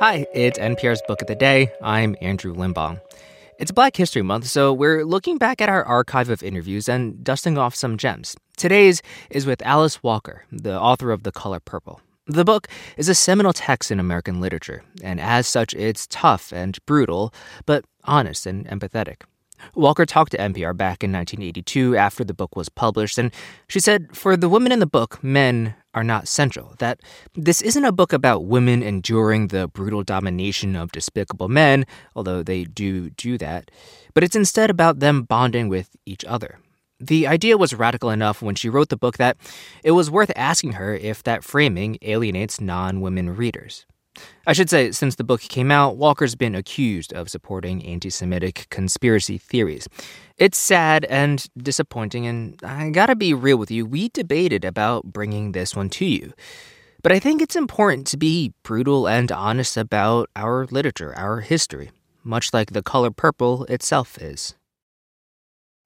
Hi, it's NPR's Book of the Day. I'm Andrew Limbong. It's Black History Month, so we're looking back at our archive of interviews and dusting off some gems. Today's is with Alice Walker, the author of The Color Purple. The book is a seminal text in American literature, and as such, it's tough and brutal, but honest and empathetic. Walker talked to NPR back in 1982 after the book was published, and she said, For the women in the book, men are not central. That this isn't a book about women enduring the brutal domination of despicable men, although they do do that, but it's instead about them bonding with each other. The idea was radical enough when she wrote the book that it was worth asking her if that framing alienates non women readers. I should say, since the book came out, Walker's been accused of supporting anti Semitic conspiracy theories. It's sad and disappointing, and I gotta be real with you, we debated about bringing this one to you. But I think it's important to be brutal and honest about our literature, our history, much like The Color Purple itself is.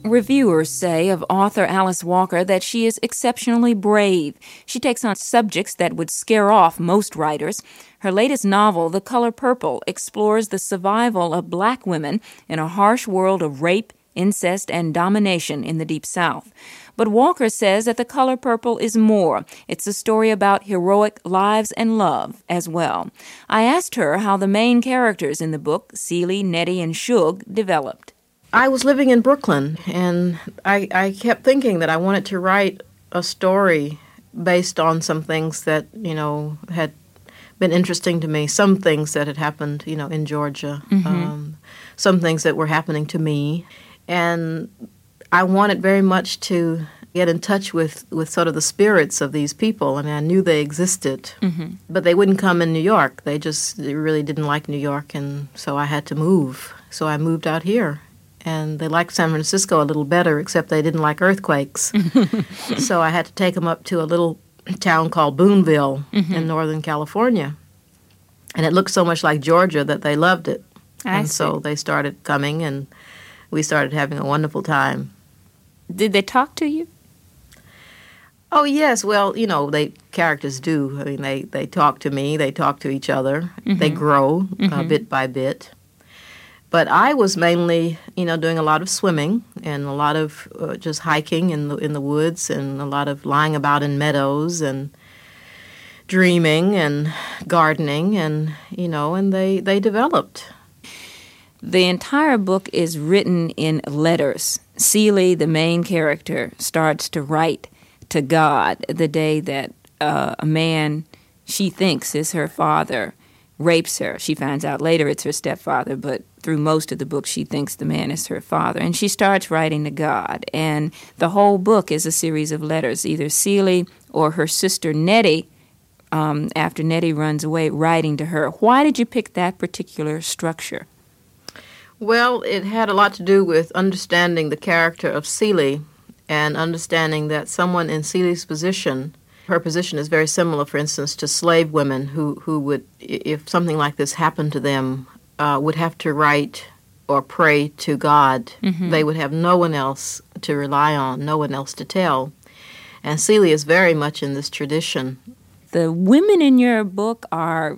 Reviewers say of author Alice Walker that she is exceptionally brave. She takes on subjects that would scare off most writers. Her latest novel, The Color Purple, explores the survival of black women in a harsh world of rape, incest, and domination in the Deep South. But Walker says that The Color Purple is more. It's a story about heroic lives and love as well. I asked her how the main characters in the book, Celie, Nettie, and Shug, developed. I was living in Brooklyn, and I, I kept thinking that I wanted to write a story based on some things that, you know, had been interesting to me. Some things that had happened, you know, in Georgia, mm-hmm. um, some things that were happening to me. And I wanted very much to get in touch with, with sort of the spirits of these people. I mean, I knew they existed, mm-hmm. but they wouldn't come in New York. They just they really didn't like New York, and so I had to move. So I moved out here and they liked San Francisco a little better, except they didn't like earthquakes. so I had to take them up to a little town called Boonville mm-hmm. in Northern California. And it looked so much like Georgia that they loved it. I and see. so they started coming, and we started having a wonderful time. Did they talk to you? Oh yes, well, you know, they characters do. I mean, they they talk to me, they talk to each other, mm-hmm. they grow uh, mm-hmm. uh, bit by bit. But I was mainly, you know, doing a lot of swimming and a lot of uh, just hiking in the in the woods and a lot of lying about in meadows and dreaming and gardening and you know, and they they developed. The entire book is written in letters. Celie, the main character, starts to write to God the day that uh, a man she thinks is her father rapes her. She finds out later it's her stepfather, but through most of the book, she thinks the man is her father. And she starts writing to God. And the whole book is a series of letters, either Celie or her sister Nettie, um, after Nettie runs away, writing to her. Why did you pick that particular structure? Well, it had a lot to do with understanding the character of Celie and understanding that someone in Celie's position her position is very similar, for instance, to slave women who, who would, if something like this happened to them, uh, would have to write or pray to God. Mm-hmm. They would have no one else to rely on, no one else to tell. And Celie is very much in this tradition. The women in your book are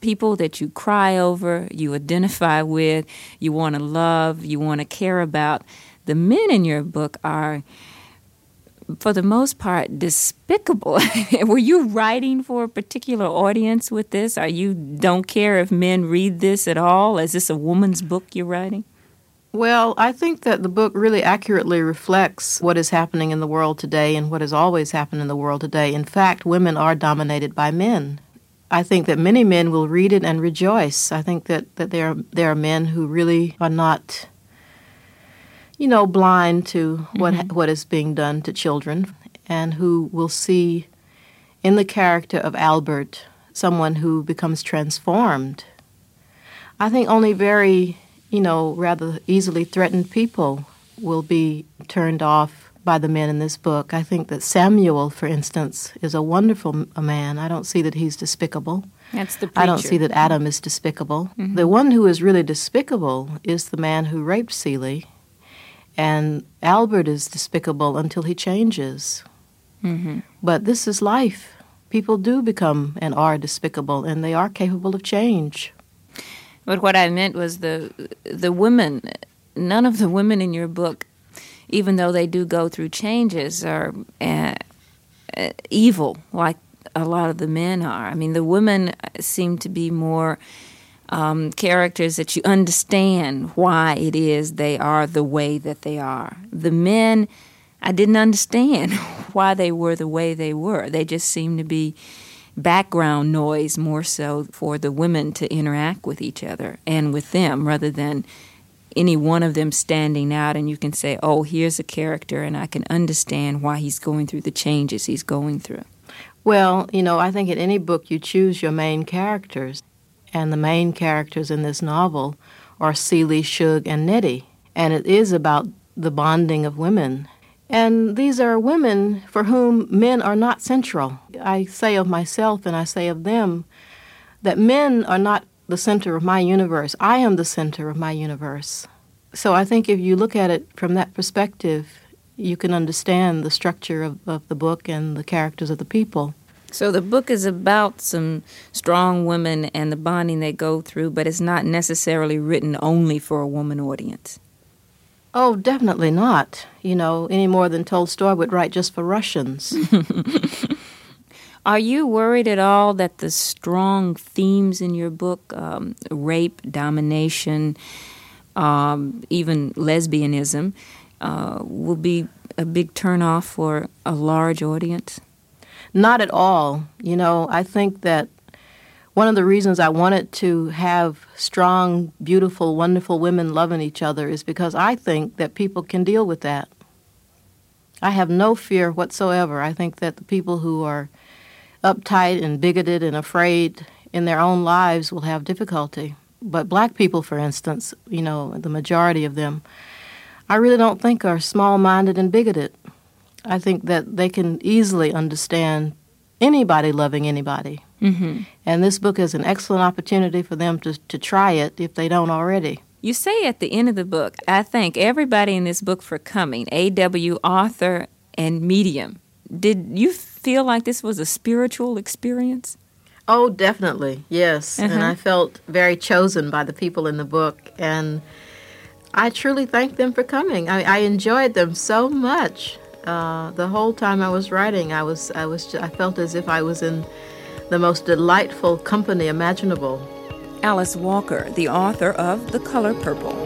people that you cry over, you identify with, you want to love, you want to care about. The men in your book are for the most part, despicable. Were you writing for a particular audience with this? Are you don't care if men read this at all? Is this a woman's book you're writing? Well, I think that the book really accurately reflects what is happening in the world today and what has always happened in the world today. In fact, women are dominated by men. I think that many men will read it and rejoice. I think that, that there, there are men who really are not you know, blind to what mm-hmm. what is being done to children, and who will see in the character of Albert someone who becomes transformed. I think only very, you know, rather easily threatened people will be turned off by the men in this book. I think that Samuel, for instance, is a wonderful a man. I don't see that he's despicable. That's the preacher. I don't see that Adam is despicable. Mm-hmm. The one who is really despicable is the man who raped Celie and Albert is despicable until he changes. Mm-hmm. But this is life. people do become and are despicable, and they are capable of change. But what I meant was the the women. None of the women in your book, even though they do go through changes, are uh, uh, evil like a lot of the men are. I mean, the women seem to be more um, characters that you understand why it is they are the way that they are. The men, I didn't understand why they were the way they were. They just seemed to be background noise more so for the women to interact with each other and with them rather than any one of them standing out and you can say, oh, here's a character and I can understand why he's going through the changes he's going through. Well, you know, I think in any book you choose your main characters, and the main characters in this novel are Celie, Shug, and Nettie, and it is about the bonding of women. And these are women for whom men are not central. I say of myself and I say of them that men are not the center of my universe. I am the center of my universe. So I think if you look at it from that perspective, you can understand the structure of, of the book and the characters of the people. So the book is about some strong women and the bonding they go through, but it's not necessarily written only for a woman audience. Oh, definitely not. You know, any more than Tolstoy would write just for Russians. Are you worried at all that the strong themes in your book, um, rape, domination, um, even lesbianism, uh, will be a big turnoff for a large audience? Not at all. You know, I think that one of the reasons I wanted to have strong, beautiful, wonderful women loving each other is because I think that people can deal with that. I have no fear whatsoever. I think that the people who are uptight and bigoted and afraid in their own lives will have difficulty. But black people, for instance, you know, the majority of them, I really don't think are small minded and bigoted. I think that they can easily understand anybody loving anybody. Mm-hmm. And this book is an excellent opportunity for them to, to try it if they don't already. You say at the end of the book, I thank everybody in this book for coming, AW, author, and medium. Did you feel like this was a spiritual experience? Oh, definitely, yes. Uh-huh. And I felt very chosen by the people in the book. And I truly thank them for coming. I, I enjoyed them so much. Uh, the whole time I was writing, I was, I was, I felt as if I was in the most delightful company imaginable. Alice Walker, the author of The Color Purple.